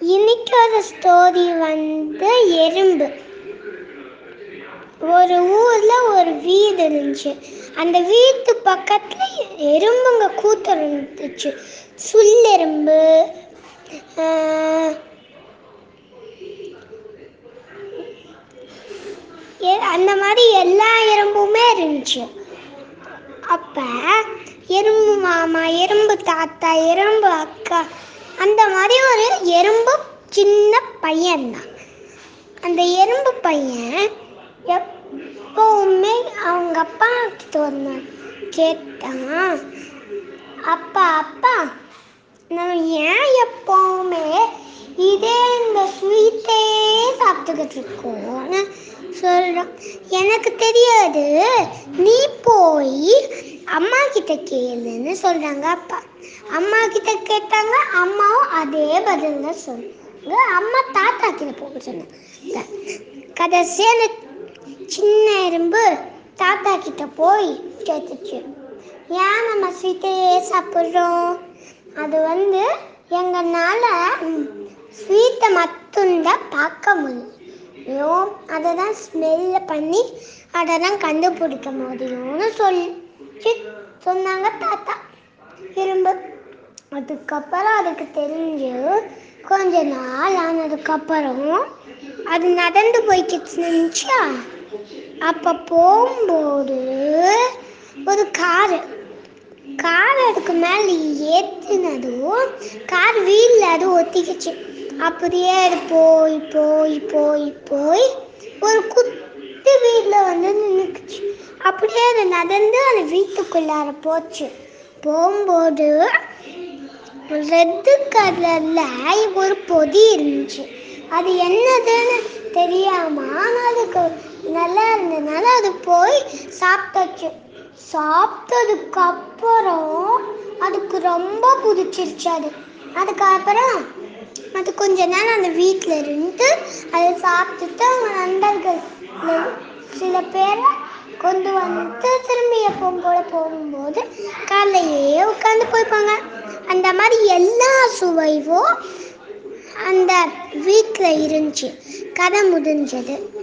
இன்னைக்கோட story வந்து எறும்பு. ஒரு ஊர்ல ஒரு வீடு இருந்துச்சு. அந்த வீட்டு பக்கத்துல எறும்புங்க கூத்து இருந்துச்சு. சுள்ளெறும்பு ஆஹ், எ- அந்த மாதிரி எல்லா எறும்புமே இருந்துச்சு. அப்ப எறும்பு மாமா எறும்பு தாத்தா எறும்பு அக்கா அந்த மாதிரி ஒரு எறும்பு சின்ன பையன் இருந்தான் அந்த எறும்பு பையன் எப்போவுமே அவங்க அப்பா கிட்ட வந்தான் கேட்டான் அப்பா அப்பா நம்ம ஏன் எப்பவுமே இதே இந்த ஸ்வீட்டே சாப்பிட்டுக்கிட்டு இருக்கோம்னு எனக்கு தெரியாது. நீ போய் அம்மா கிட்ட கேளுன்னு சொல்கிறாங்க அப்பா. அம்மா கிட்ட கேட்டாங்க அம்மாவும் அதே பதில் தான் சொன்னாங்க. அம்மா தாத்தா கிட்ட போக சொன்னாங்க. கடைசியா அந்த சின்ன எறும்பு தாத்தா கிட்ட போய் கேட்டுச்சு. ஏன் நம்ம ஸ்வீட்டையே சாப்பிட்றோம்? அது வந்து எங்களால் ஸ்வீட்டை மட்டும்தான் பார்க்க முடியும். அதை தான் ஸ்மெல்ல பண்ணி அதை தான் கண்டுபிடிக்க முடியும்னு சொல்லி சொன்னாங்க தாத்தா. இரும்பு. அதுக்கப்புறம் அதுக்கு தெரிஞ்சு கொஞ்ச நாள் ஆனதுக்கப்புறம் அது நடந்து போய்க்கிட்டு இருந்துச்சா அப்போ போகும்போது ஒரு காரு கார் அதுக்கு மேலே ஏற்றினதும் கார் வீலில் அது ஒத்திக்கிச்சு. அப்படியே அது போய் போய் போய் போய் ஒரு குத்து வீட்டில் வந்து நின்றுக்குச்சு. அப்படியே அது நடந்து அந்த வீட்டுக்குள்ளார போச்சு. போகும்போது ரெட்டு கலரில் ஒரு பொதி இருந்துச்சு. அது என்னதுன்னு தெரியாம ஆனால் அதுக்கு நல்லா இருந்ததுனால அது போய் சாப்பிட்டுச்சு. சாப்பிட்டதுக்கு அப்புறம் அதுக்கு ரொம்ப பிடிச்சிருச்சு அது. அதுக்கப்புறம் அது கொஞ்ச நேரம் அந்த வீட்டில் இருந்து அதை சாப்பிட்டுட்டு அவங்க நண்பர்கள் சில பேரை கொண்டு வந்து திரும்பி எப்பவும் போல போகும்போது காலையே உட்காந்து போய்ப்பாங்க. அந்த மாதிரி எல்லா சுவைவும் அந்த வீட்டில் இருந்துச்சு. கதை முடிஞ்சது.